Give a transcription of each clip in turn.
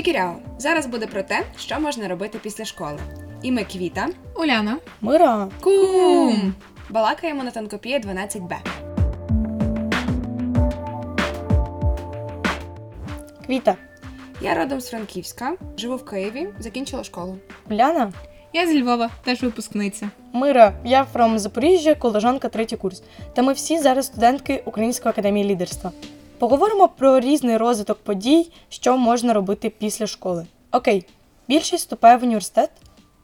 Чікіряо. Зараз буде про те, що можна робити після школи. І ми Квіта. Уляна. Мира. Кум. Балакаємо на танкопія 12Б. Квіта. Я родом з Франківська, живу в Києві, закінчила школу. Уляна. Я з Львова, теж випускниця. Мира. Я from Запоріжжя, колежанка третій курс. Та ми всі зараз студентки Української академії лідерства. Поговоримо про різний розвиток подій, що можна робити після школи. Окей, більшість вступає в університет.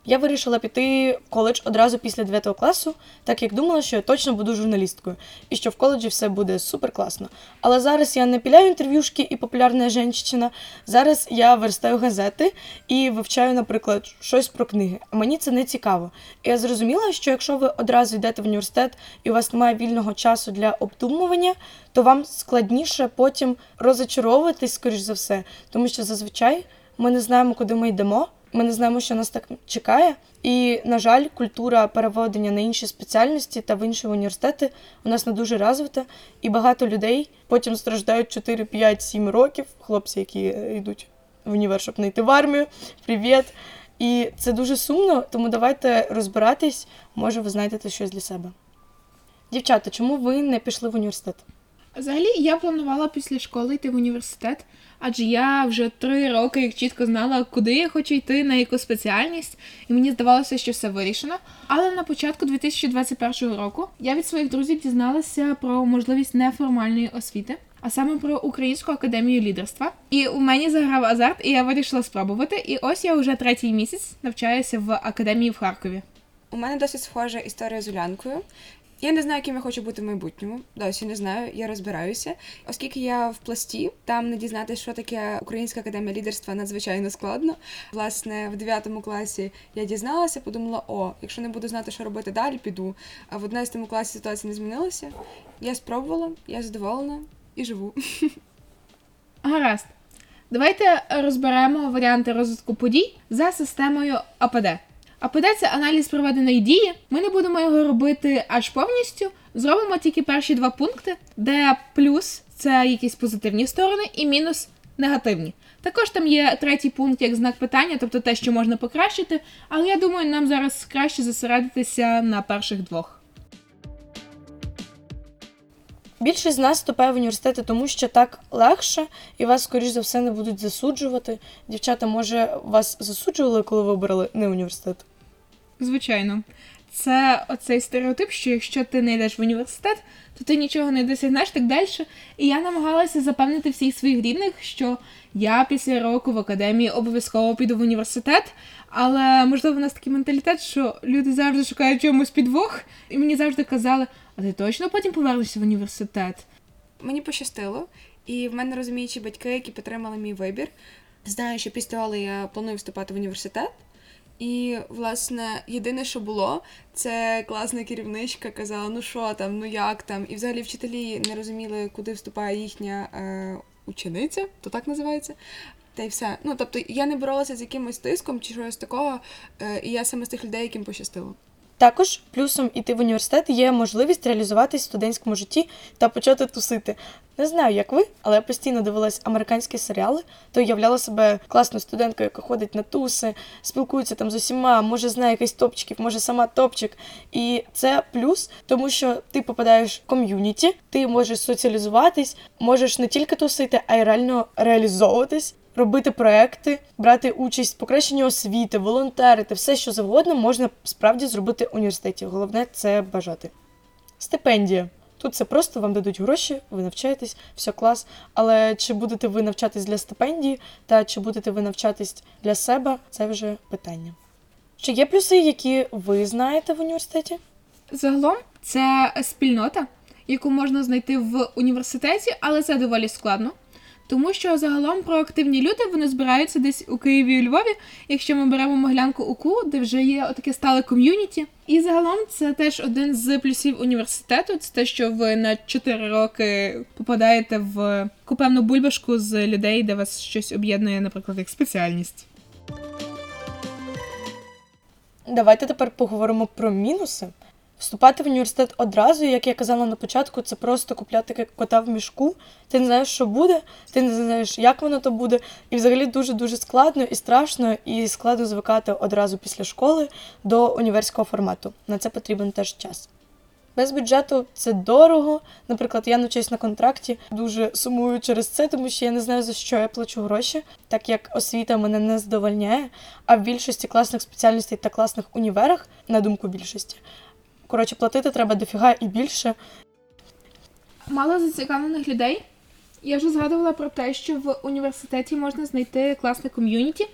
Я вирішила піти в коледж одразу після 9 класу, так як думала, що я точно буду журналісткою і що в коледжі все буде супер класно. Але зараз я не піляю інтерв'юшки і популярна женщина. Зараз я верстаю газети і вивчаю, наприклад, щось про книги. Мені це не цікаво. І я зрозуміла, що якщо ви одразу йдете в університет і у вас немає вільного часу для обдумування, то вам складніше потім розочаровуватись, скоріш за все, тому що зазвичай ми не знаємо, куди ми йдемо. Ми не знаємо, що нас так чекає. І, на жаль, культура переведення на інші спеціальності та в інші університети у нас не дуже розвита, і багато людей потім страждають 4, 5, 7 років. Хлопці, які е, йдуть в універ, щоб не йти в армію. Привіт! І це дуже сумно, тому давайте розбиратись, може, ви знайдете щось для себе. Дівчата, чому ви не пішли в університет? Взагалі, я планувала після школи йти в університет, адже я вже три роки чітко знала, куди я хочу йти, на яку спеціальність, і мені здавалося, що все вирішено. Але на початку 2021 року я від своїх друзів дізналася про можливість неформальної освіти, а саме про Українську академію лідерства. І у мені заграв азарт, і я вирішила спробувати. І ось я вже третій місяць навчаюся в академії в Харкові. У мене досить схожа історія з Улянкою. Я не знаю, ким я хочу бути в майбутньому. Досі не знаю, я розбираюся. Оскільки я в пласті, там не дізнатися, що таке Українська академія лідерства надзвичайно складно. Власне, в 9 класі я дізналася, подумала: о, якщо не буду знати, що робити далі, піду. А в 11 класі ситуація не змінилася. Я спробувала, я задоволена і живу. Гаразд. Давайте розберемо варіанти розвитку подій за системою АПД. АПД це аналіз проведеної дії. Ми не будемо його робити аж повністю. Зробимо тільки перші два пункти, де плюс це якісь позитивні сторони, і мінус негативні. Також там є третій пункт як знак питання, тобто те, що можна покращити. Але я думаю, нам зараз краще зосередитися на перших двох. Більшість з нас вступає в університети, тому що так легше, і вас, скоріш за все, не будуть засуджувати. Дівчата, може, вас засуджували, коли ви обрали не університет? Звичайно, це оцей стереотип, що якщо ти не йдеш в університет, то ти нічого не досягнеш так далі. І я намагалася запевнити всіх своїх рідних, що я після року в академії обов'язково піду в університет. Але можливо, у нас такий менталітет, що люди завжди шукають чомусь підвох, і мені завжди казали, а ти точно потім повернешся в університет? Мені пощастило, і в мене розуміючі батьки, які підтримали мій вибір. Знаю, що після Оли я планую вступати в університет. І, власне, єдине, що було, це класна керівничка казала, ну що там, ну як там. І взагалі вчителі не розуміли, куди вступає їхня е, учениця, то так називається. Та й все. Ну, тобто, я не боролася з якимось тиском чи щось такого, е, і я саме з тих людей, яким пощастило. Також плюсом іти в університет є можливість реалізуватись в студентському житті та почати тусити. Не знаю, як ви, але я постійно дивилась американські серіали, то уявляла себе класною студенткою, яка ходить на туси, спілкується там з усіма, може знає якийсь топчиків, може сама топчик. І це плюс, тому що ти попадаєш в ком'юніті, ти можеш соціалізуватись, можеш не тільки тусити, а й реально реалізовуватись. Робити проекти, брати участь в покращенні освіти, волонтерити, все що завгодно можна справді зробити в університеті. Головне це бажати. Стипендія. Тут це просто вам дадуть гроші, ви навчаєтесь, все клас. Але чи будете ви навчатись для стипендії, та чи будете ви навчатись для себе, це вже питання. Чи є плюси, які ви знаєте в університеті? Загалом це спільнота, яку можна знайти в університеті, але це доволі складно. Тому що загалом проактивні люди вони збираються десь у Києві і Львові, якщо ми беремо Моглянку УКУ, де вже є таке стале ком'юніті. І загалом це теж один з плюсів університету. Це те, що ви на 4 роки попадаєте в таку певну бульбашку з людей, де вас щось об'єднує, наприклад, як спеціальність. Давайте тепер поговоримо про мінуси. Вступати в університет одразу, як я казала на початку, це просто купляти кота в мішку. Ти не знаєш, що буде, ти не знаєш, як воно то буде. І взагалі дуже-дуже складно і страшно, і складно звикати одразу після школи до універського формату. На це потрібен теж час. Без бюджету це дорого. Наприклад, я навчаюсь на контракті, дуже сумую через це, тому що я не знаю, за що я плачу гроші, так як освіта мене не задовольняє. А в більшості класних спеціальностей та класних універах, на думку більшості, коротше, платити треба дофіга і більше. Мало зацікавлених людей. Я вже згадувала про те, що в університеті можна знайти класне ком'юніті,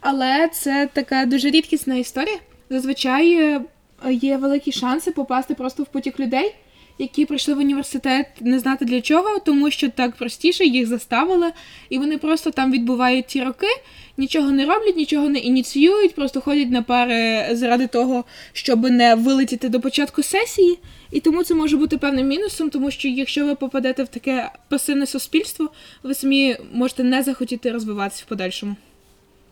але це така дуже рідкісна історія. Зазвичай е, є великі шанси попасти просто в потік людей, які прийшли в університет не знати для чого, тому що так простіше їх заставили, і вони просто там відбувають ті роки, нічого не роблять, нічого не ініціюють, просто ходять на пари заради того, щоб не вилетіти до початку сесії. І тому це може бути певним мінусом, тому що якщо ви попадете в таке пасивне суспільство, ви самі можете не захотіти розвиватися в подальшому.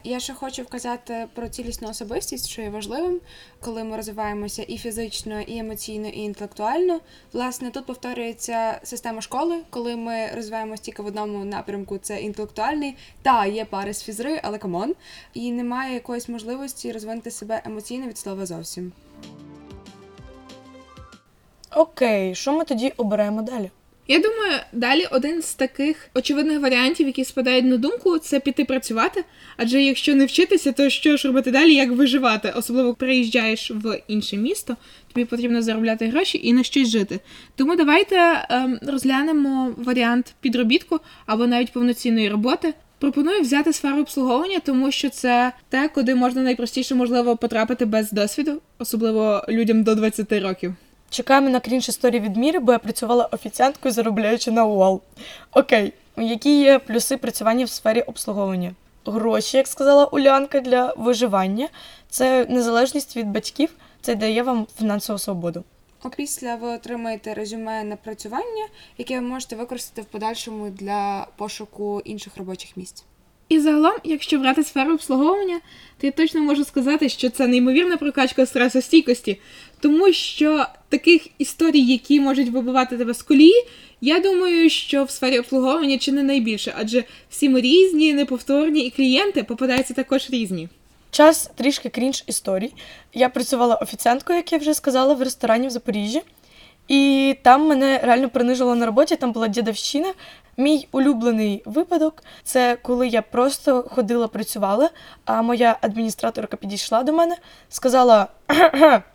Я ще хочу вказати про цілісну особистість, що є важливим, коли ми розвиваємося і фізично, і емоційно, і інтелектуально. Власне, тут повторюється система школи, коли ми розвиваємося тільки в одному напрямку, це інтелектуальний. Та є пари з фізри, але come on. І немає якоїсь можливості розвинути себе емоційно від слова зовсім. Окей, що ми тоді оберемо далі? Я думаю, далі один з таких очевидних варіантів, які спадають на думку, це піти працювати. Адже якщо не вчитися, то що ж робити далі, як виживати? Особливо приїжджаєш в інше місто, тобі потрібно заробляти гроші і на щось жити. Тому давайте ем, розглянемо варіант підробітку або навіть повноцінної роботи. Пропоную взяти сферу обслуговування, тому що це те, куди можна найпростіше можливо потрапити без досвіду, особливо людям до 20 років. Чекаємо на крінж історії від міри, бо я працювала офіціанткою, заробляючи на УАЛ. Окей, які є плюси працювання в сфері обслуговування? Гроші, як сказала Улянка, для виживання, це незалежність від батьків, це дає вам фінансову свободу. Опісля ви отримаєте резюме напрацювання, яке ви можете використати в подальшому для пошуку інших робочих місць. І загалом, якщо брати сферу обслуговування, то я точно можу сказати, що це неймовірна прокачка стресостійкості, тому що таких історій, які можуть вибивати тебе з колії, я думаю, що в сфері обслуговування чи не найбільше, адже всі ми різні, неповторні, і клієнти попадаються також різні. Час трішки крінж історій. Я працювала офіціанткою, як я вже сказала, в ресторані в Запоріжжі. І там мене реально принижили на роботі, там була дідовщина. Мій улюблений випадок це коли я просто ходила, працювала, а моя адміністраторка підійшла до мене, сказала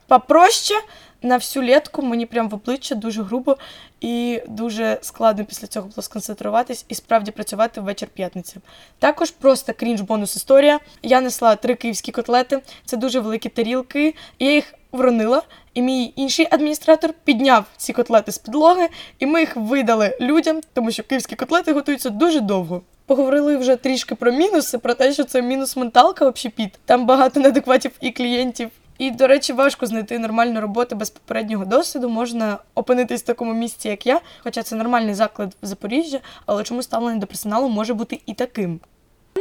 попроще на всю літку, мені прям в обличчя дуже грубо і дуже складно після цього було сконцентруватись і справді працювати в вечір п'ятниці. Також просто крінж бонус історія. Я несла три київські котлети, це дуже великі тарілки. Я їх вронила, і мій інший адміністратор підняв ці котлети з підлоги, і ми їх видали людям, тому що київські котлети готуються дуже довго. Поговорили вже трішки про мінуси, про те, що це мінус-менталка общепіт. Там багато неадекватів і клієнтів. І, до речі, важко знайти нормальну роботу без попереднього досвіду. Можна опинитись в такому місці, як я, хоча це нормальний заклад в Запоріжжі, але чому ставлення до персоналу може бути і таким.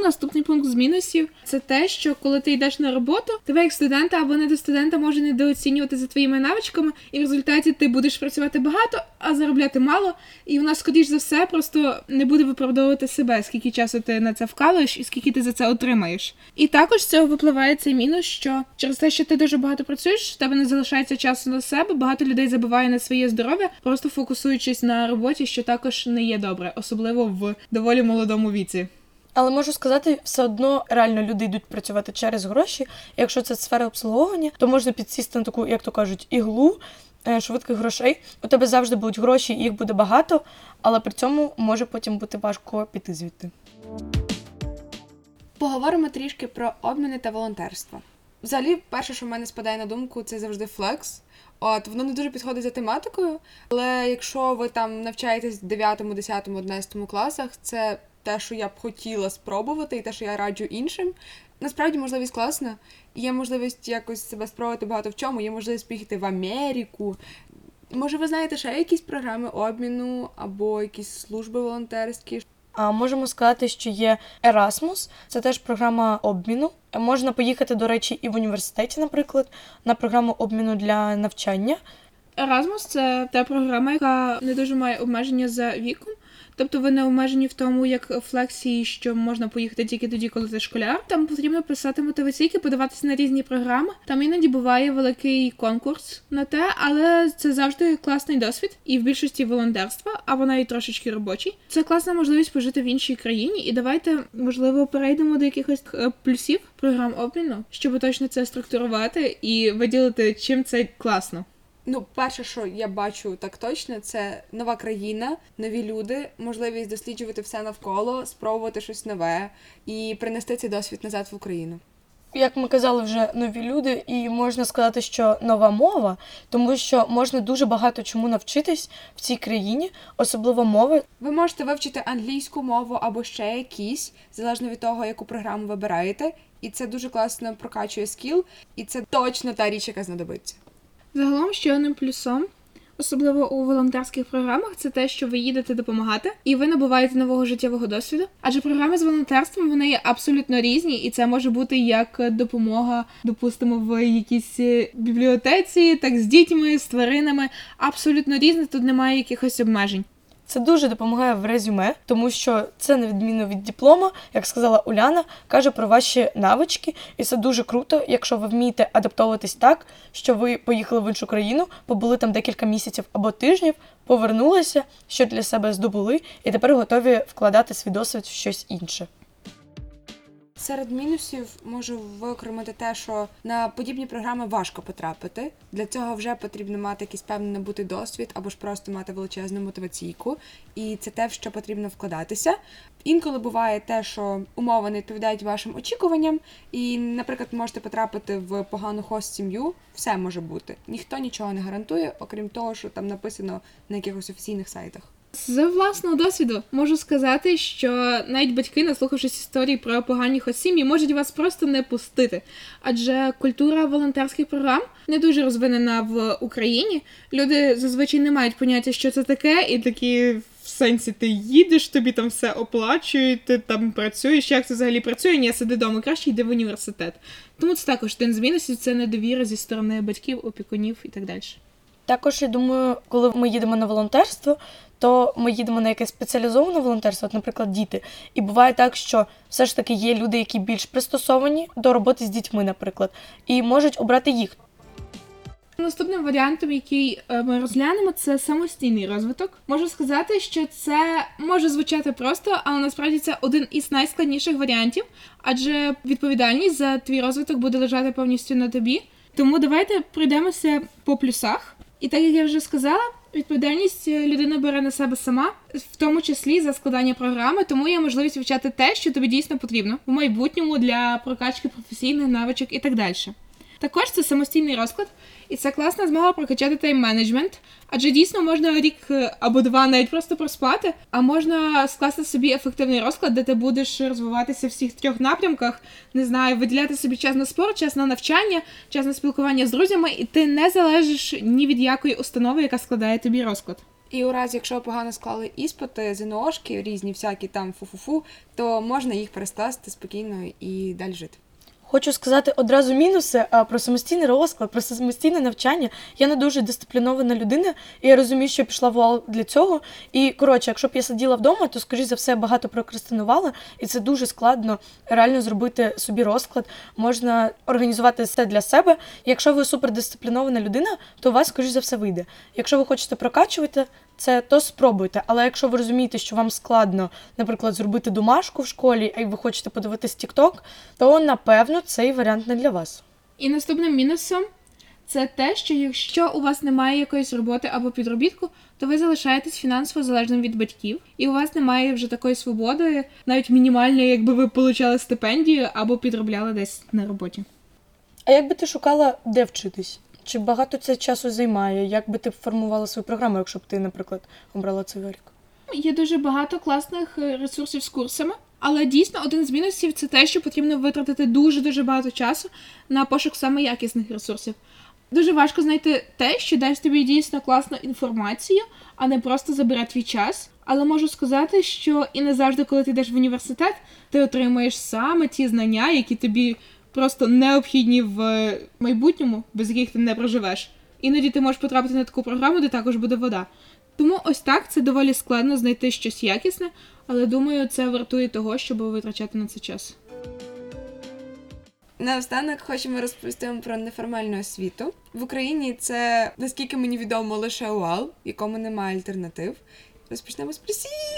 Наступний пункт з мінусів це те, що коли ти йдеш на роботу, тебе як студента або не до студента може недооцінювати за твоїми навичками, і в результаті ти будеш працювати багато, а заробляти мало. І вона, скоріш за все, просто не буде виправдовувати себе, скільки часу ти на це вкалуєш і скільки ти за це отримаєш. І також з цього випливає цей мінус, що через те, що ти дуже багато працюєш, в тебе не залишається часу на себе. Багато людей забуває на своє здоров'я, просто фокусуючись на роботі, що також не є добре, особливо в доволі молодому віці. Але можу сказати, все одно реально люди йдуть працювати через гроші. Якщо це сфера обслуговування, то можна підсісти на таку, як то кажуть, іглу е, швидких грошей. У тебе завжди будуть гроші, їх буде багато, але при цьому може потім бути важко піти звідти. Поговоримо трішки про обміни та волонтерство. Взагалі, перше, що в мене спадає на думку, це завжди флекс. От воно не дуже підходить за тематикою, але якщо ви там навчаєтесь в 9, 10, 11 класах, це те, що я б хотіла спробувати, і те, що я раджу іншим. Насправді можливість класна. Є можливість якось себе спробувати багато в чому, є можливість поїхати в Америку. Може, ви знаєте ще якісь програми обміну або якісь служби волонтерські. А можемо сказати, що є Erasmus, це теж програма обміну. Можна поїхати, до речі, і в університеті, наприклад, на програму обміну для навчання. Erasmus – це та програма, яка не дуже має обмеження за віком. Тобто ви не обмежені в тому, як флексії, що можна поїхати тільки тоді, коли ти школяр. Там потрібно писати мотиваційки, подаватися на різні програми. Там іноді буває великий конкурс на те, але це завжди класний досвід, і в більшості волонтерства, або навіть трошечки робочий. Це класна можливість пожити в іншій країні. І давайте, можливо, перейдемо до якихось е, плюсів програм обміну, щоб точно це структурувати і виділити, чим це класно. Ну, перше, що я бачу так точно, це нова країна, нові люди, можливість досліджувати все навколо, спробувати щось нове і принести цей досвід назад в Україну. Як ми казали, вже нові люди, і можна сказати, що нова мова, тому що можна дуже багато чому навчитись в цій країні, особливо мови. Ви можете вивчити англійську мову або ще якісь, залежно від того, яку програму вибираєте, і це дуже класно прокачує скіл, і це точно та річ, яка знадобиться. Загалом ще одним плюсом, особливо у волонтерських програмах, це те, що ви їдете допомагати, і ви набуваєте нового життєвого досвіду. Адже програми з волонтерством вони є абсолютно різні, і це може бути як допомога, допустимо, в якійсь е, бібліотеці, так з дітьми, з тваринами. Абсолютно різне, тут немає якихось обмежень. Це дуже допомагає в резюме, тому що це на відміну від диплома, як сказала Уляна, каже про ваші навички, і це дуже круто, якщо ви вмієте адаптовуватись так, що ви поїхали в іншу країну, побули там декілька місяців або тижнів, повернулися, що для себе здобули, і тепер готові вкладати свій досвід в щось інше. Серед мінусів можу виокремити те, що на подібні програми важко потрапити. Для цього вже потрібно мати якийсь певний набутий досвід або ж просто мати величезну мотиваційку, і це те, в що потрібно вкладатися. Інколи буває те, що умови не відповідають вашим очікуванням, і, наприклад, можете потрапити в погану хост сім'ю. Все може бути. Ніхто нічого не гарантує, окрім того, що там написано на якихось офіційних сайтах. З власного досвіду можу сказати, що навіть батьки, наслухавшись історії про погані сім'ї, можуть вас просто не пустити. Адже культура волонтерських програм не дуже розвинена в Україні. Люди зазвичай не мають поняття, що це таке, і такі в сенсі ти їдеш, тобі там все оплачують, ти там працюєш. Як це взагалі працює? Ні, сиди вдома, краще йди в університет. Тому це також один з мінусів, це недовіра зі сторони батьків, опікунів і так далі. Також я думаю, коли ми їдемо на волонтерство, то ми їдемо на якесь спеціалізоване волонтерство, от, наприклад, діти. І буває так, що все ж таки є люди, які більш пристосовані до роботи з дітьми, наприклад, і можуть обрати їх. Наступним варіантом, який е, ми розглянемо, це самостійний розвиток. Можу сказати, що це може звучати просто, але насправді це один із найскладніших варіантів, адже відповідальність за твій розвиток буде лежати повністю на тобі. Тому давайте пройдемося по плюсах. І так як я вже сказала, відповідальність е, людина бере на себе сама, в тому числі за складання програми, тому є можливість вивчати те, що тобі дійсно потрібно в майбутньому для прокачки професійних навичок і так далі. Також це самостійний розклад, і це класна змога прокачати тайм-менеджмент, адже дійсно можна рік е, або два навіть просто проспати, а можна скласти собі ефективний розклад, де ти будеш розвиватися в всіх трьох напрямках, не знаю, виділяти собі час на спорт, час на навчання, час на спілкування з друзями, і ти не залежиш ні від якої установи, яка складає тобі розклад. І у разі, якщо погано склали іспити, ЗНОшки, різні всякі там фу-фу-фу, то можна їх перескласти спокійно і далі жити. Хочу сказати одразу мінуси про самостійний розклад, про самостійне навчання. Я не дуже дисциплінована людина, і я розумію, що я пішла в УАЛ для цього. І коротше, якщо б я сиділа вдома, то скоріш за все багато прокрастинувала, і це дуже складно реально зробити собі розклад. Можна організувати все для себе. Якщо ви супердисциплінована людина, то у вас скоріш за все вийде. Якщо ви хочете прокачувати. Це то спробуйте, але якщо ви розумієте, що вам складно, наприклад, зробити домашку в школі, а ви хочете подивитись TikTok, то напевно цей варіант не для вас. І наступним мінусом це те, що якщо у вас немає якоїсь роботи або підробітку, то ви залишаєтесь фінансово залежним від батьків, і у вас немає вже такої свободи, навіть мінімальної, якби ви получали стипендію або підробляли десь на роботі. А як би ти шукала, де вчитись? Чи багато це часу займає? Як би ти формувала свою програму, якщо б ти, наприклад, обрала цей варік? Є дуже багато класних е, ресурсів з курсами, але дійсно один з мінусів це те, що потрібно витратити дуже дуже багато часу на пошук саме якісних ресурсів. Дуже важко знайти те, що дасть тобі дійсно класну інформацію, а не просто забере твій час. Але можу сказати, що і не завжди, коли ти йдеш в університет, ти отримуєш саме ті знання, які тобі просто необхідні в майбутньому, без яких ти не проживеш. Іноді ти можеш потрапити на таку програму, де також буде вода. Тому ось так це доволі складно знайти щось якісне, але думаю, це вартує того, щоб витрачати на це час. Наостанок хочемо розповісти вам про неформальну освіту. В Україні це, наскільки мені відомо, лише УАЛ, якому немає альтернатив. Розпочнемо з плюсів.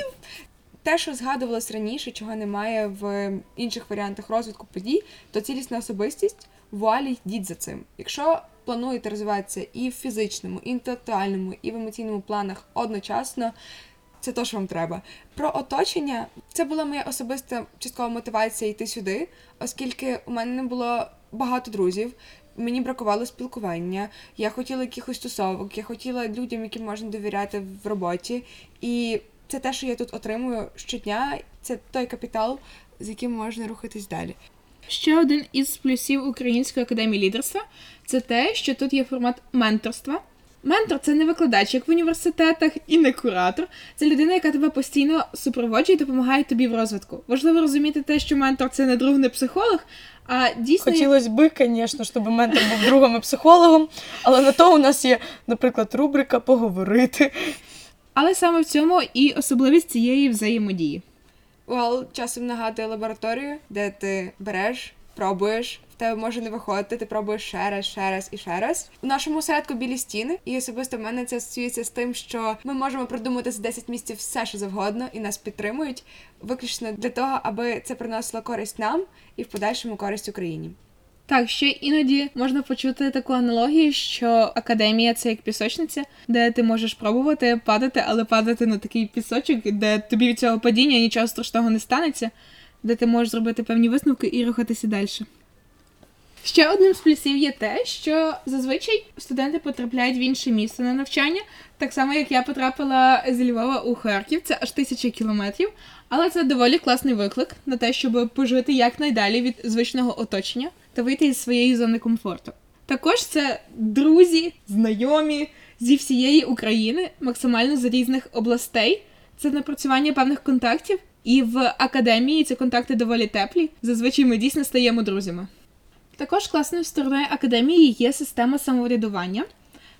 Те, що згадувалось раніше, чого немає в інших варіантах розвитку подій, то цілісна особистість в УАЛі йдіть за цим. Якщо плануєте розвиватися і в фізичному, і інтелектуальному, і в емоційному планах одночасно, це то, що вам треба. Про оточення це була моя особиста часткова мотивація йти сюди, оскільки у мене не було багато друзів. Мені бракувало спілкування. Я хотіла якихось стосовок, я хотіла людям, яким можна довіряти в роботі. І це те, що я тут отримую щодня. Це той капітал, з яким можна рухатись далі. Ще один із плюсів Української академії лідерства це те, що тут є формат менторства. Ментор це не викладач, як в університетах, і не куратор. Це людина, яка тебе постійно супроводжує і допомагає тобі в розвитку. Важливо розуміти те, що ментор це не друг, не психолог, а дійсно Хотілося би, звісно, щоб ментор був другом і психологом, але на то у нас є, наприклад, рубрика поговорити. Але саме в цьому і особливість цієї взаємодії. УАЛ часом нагадує лабораторію, де ти береш, пробуєш, в тебе може не виходити, ти пробуєш ще раз, ще раз і ще раз. У нашому осередку білі стіни, і особисто в мене це асоціюється з тим, що ми можемо придумати за 10 місяців все, що завгодно, і нас підтримують, виключно для того, аби це приносило користь нам і в подальшому користь Україні. Так, ще іноді можна почути таку аналогію, що академія це як пісочниця, де ти можеш пробувати падати, але падати на такий пісочок, де тобі від цього падіння нічого страшного не станеться, де ти можеш зробити певні висновки і рухатися далі. Ще одним з плюсів є те, що зазвичай студенти потрапляють в інше місце на навчання, так само як я потрапила з Львова у Харків, це аж тисяча кілометрів. Але це доволі класний виклик на те, щоб пожити якнайдалі від звичного оточення та вийти із своєї зони комфорту. Також це друзі, знайомі зі всієї України, максимально з різних областей. Це напрацювання певних контактів, і в академії ці контакти доволі теплі. Зазвичай ми дійсно стаємо друзями. Також класною стороною академії є система самоврядування.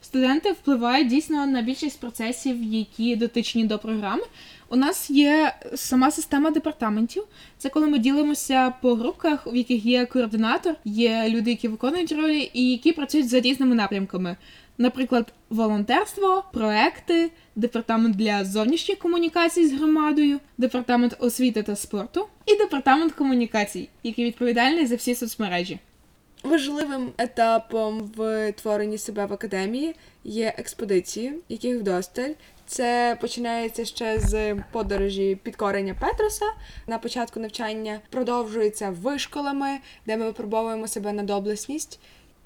Студенти впливають дійсно на більшість процесів, які дотичні до програми. У нас є сама система департаментів. Це коли ми ділимося по групках, в яких є координатор, є люди, які виконують ролі, і які працюють за різними напрямками. Наприклад, волонтерство, проекти, департамент для зовнішніх комунікацій з громадою, департамент освіти та спорту і департамент комунікацій, який відповідальний за всі соцмережі. Важливим етапом в творенні себе в академії є експедиції, яких вдосталь. Це починається ще з подорожі підкорення Петроса. На початку навчання продовжується вишколами, де ми випробовуємо себе на доблесність.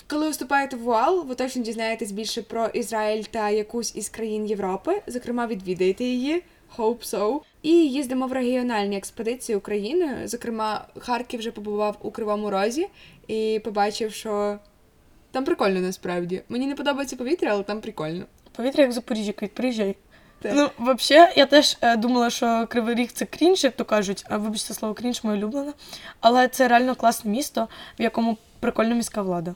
Коли вступаєте в УАЛ, ви точно дізнаєтесь більше про Ізраїль та якусь із країн Європи. Зокрема, відвідаєте її. Hope so. І їздимо в регіональні експедиції Україною. Зокрема, Харків вже побував у Кривому Розі і побачив, що там прикольно насправді. Мені не подобається повітря, але там прикольно. Повітря як Запоріжжя, Квіт, приїжджай. Так. Ну, взагалі, я теж е, думала, що Кривий Ріг це крінж, як то кажуть. А вибачте слово крінж, моє улюблене. Але це реально класне місто, в якому прикольна міська влада.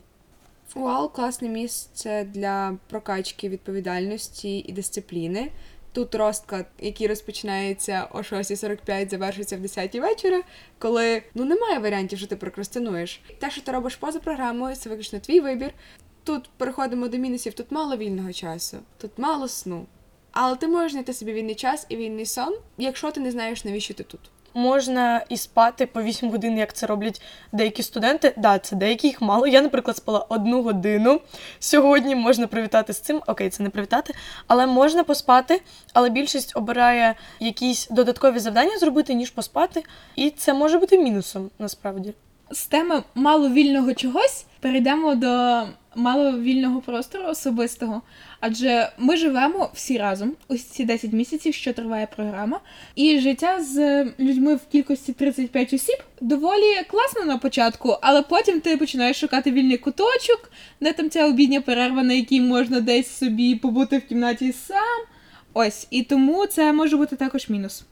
УАЛ класне місце для прокачки відповідальності і дисципліни. Тут розклад, який розпочинається о 6.45, завершується в 10 вечора, коли ну немає варіантів, що ти прокрастинуєш. Те, що ти робиш поза програмою, це виключно твій вибір. Тут переходимо до мінусів, тут мало вільного часу, тут мало сну. Але ти можеш знайти собі вільний час і вільний сон, якщо ти не знаєш, навіщо ти тут. Можна і спати по 8 годин, як це роблять деякі студенти. Да, це деякі їх мало. Я, наприклад, спала одну годину. Сьогодні можна привітати з цим. Окей, це не привітати, але можна поспати. Але більшість обирає якісь додаткові завдання зробити, ніж поспати. І це може бути мінусом насправді. З теми мало вільного чогось перейдемо до мало вільного простору особистого, адже ми живемо всі разом ось ці 10 місяців, що триває програма, і життя з людьми в кількості 35 осіб доволі класно на початку, але потім ти починаєш шукати вільний куточок, де там ця обідня перерва, на якій можна десь собі побути в кімнаті сам. Ось, і тому це може бути також мінус.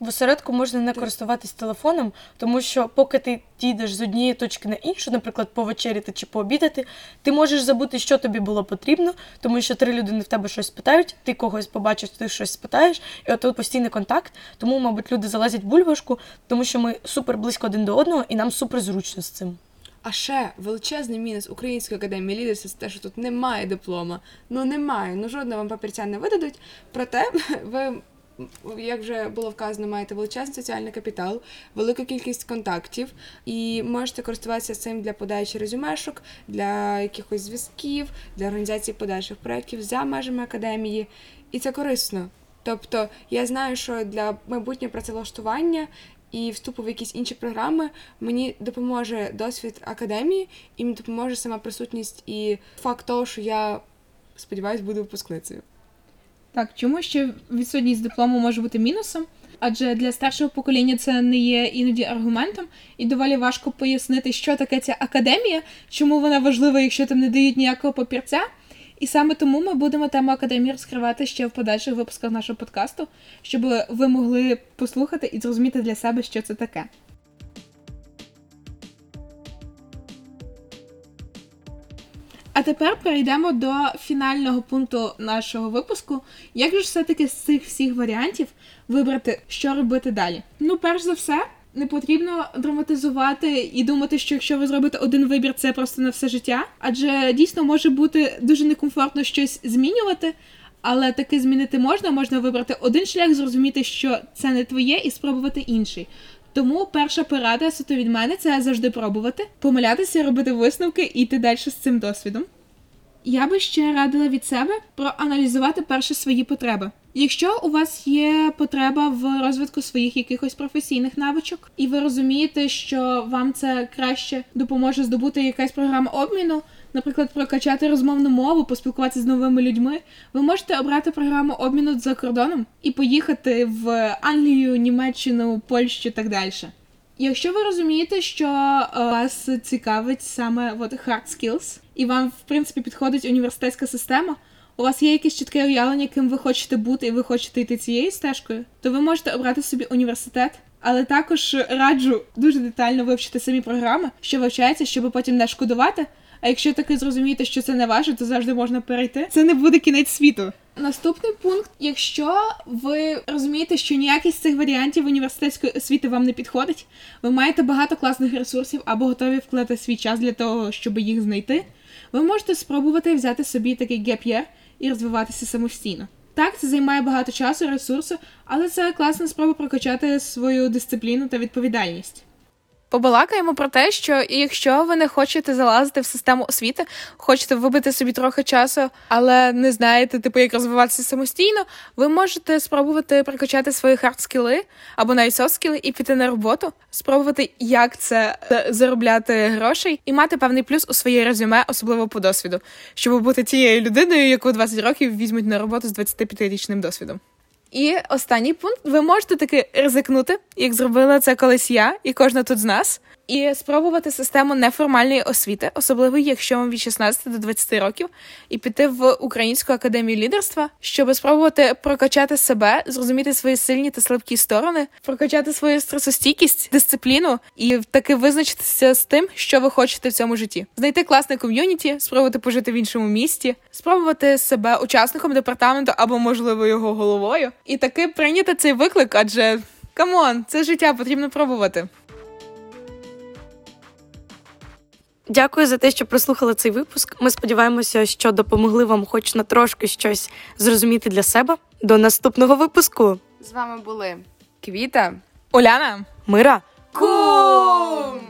В осередку можна не користуватись телефоном, тому що поки ти дійдеш з однієї точки на іншу, наприклад, повечеряти чи пообідати, ти можеш забути, що тобі було потрібно, тому що три людини в тебе щось питають, ти когось побачиш, ти щось спитаєш, і от постійний контакт. Тому, мабуть, люди залазять в бульбашку, тому що ми супер близько один до одного, і нам супер зручно з цим. А ще величезний мінус Української академії лідерства це те, що тут немає диплома. Ну немає. Ну жодного вам папірця не видадуть. Проте ви. Як вже було вказано, маєте величезний соціальний капітал, велику кількість контактів, і можете користуватися цим для подачі резюмешок, для якихось зв'язків, для організації подальших проєктів за межами академії. І це корисно. Тобто, я знаю, що для майбутнього працевлаштування і вступу в якісь інші програми мені допоможе досвід академії, і мені допоможе сама присутність і факт того, що я сподіваюсь, буду випускницею. Так, чому ще відсутність диплому може бути мінусом? Адже для старшого покоління це не є іноді аргументом, і доволі важко пояснити, що таке ця академія, чому вона важлива, якщо там не дають ніякого папірця. І саме тому ми будемо тему академії розкривати ще в подальших випусках нашого подкасту, щоб ви могли послухати і зрозуміти для себе, що це таке. А тепер перейдемо до фінального пункту нашого випуску. Як же все-таки з цих всіх варіантів вибрати, що робити далі? Ну, перш за все, не потрібно драматизувати і думати, що якщо ви зробите один вибір, це просто на все життя. Адже дійсно може бути дуже некомфортно щось змінювати, але таки змінити можна. Можна вибрати один шлях, зрозуміти, що це не твоє, і спробувати інший. Тому перша порада суто від мене це завжди пробувати, помилятися, робити висновки і йти далі з цим досвідом. Я би ще радила від себе проаналізувати перші свої потреби. Якщо у вас є потреба в розвитку своїх якихось професійних навичок, і ви розумієте, що вам це краще допоможе здобути якась програма обміну, наприклад, прокачати розмовну мову, поспілкуватися з новими людьми, ви можете обрати програму обміну за кордоном і поїхати в Англію, Німеччину, Польщу і так далі. Якщо ви розумієте, що е, вас цікавить саме от, hard skills, і вам, в принципі, підходить університетська система, у вас є якесь чітке уявлення, ким ви хочете бути, і ви хочете йти цією стежкою, то ви можете обрати собі університет, але також раджу дуже детально вивчити самі програми, що вивчається, щоб потім не шкодувати. А якщо таки зрозумієте, що це не ваше, то завжди можна перейти. Це не буде кінець світу. Наступний пункт: якщо ви розумієте, що ніякий з цих варіантів університетської освіти вам не підходить, ви маєте багато класних ресурсів або готові вкладати свій час для того, щоб їх знайти. Ви можете спробувати взяти собі такий геп'єр і розвиватися самостійно. Так, це займає багато часу, ресурсу, але це класна спроба прокачати свою дисципліну та відповідальність. Побалакаємо про те, що якщо ви не хочете залазити в систему освіти, хочете вибити собі трохи часу, але не знаєте, типу, як розвиватися самостійно, ви можете спробувати прокачати свої хард-скіли або навіть софт-скіли і піти на роботу, спробувати, як це заробляти грошей, і мати певний плюс у своє резюме, особливо по досвіду, щоб бути тією людиною, яку 20 років візьмуть на роботу з 25-річним досвідом. І останній пункт: ви можете таки ризикнути, як зробила це колись я і кожна тут з нас, і спробувати систему неформальної освіти, особливо якщо вам від 16 до 20 років, і піти в Українську академію лідерства, щоб спробувати прокачати себе, зрозуміти свої сильні та слабкі сторони, прокачати свою стресостійкість, дисципліну і таки визначитися з тим, що ви хочете в цьому житті, знайти класне ком'юніті, спробувати пожити в іншому місті, спробувати себе учасником департаменту або, можливо, його головою, і таки прийняти цей виклик, адже come on, це життя потрібно пробувати. Дякую за те, що прослухали цей випуск. Ми сподіваємося, що допомогли вам, хоч на трошки щось зрозуміти для себе. До наступного випуску. З вами були Квіта, Уляна, Мира. Кум!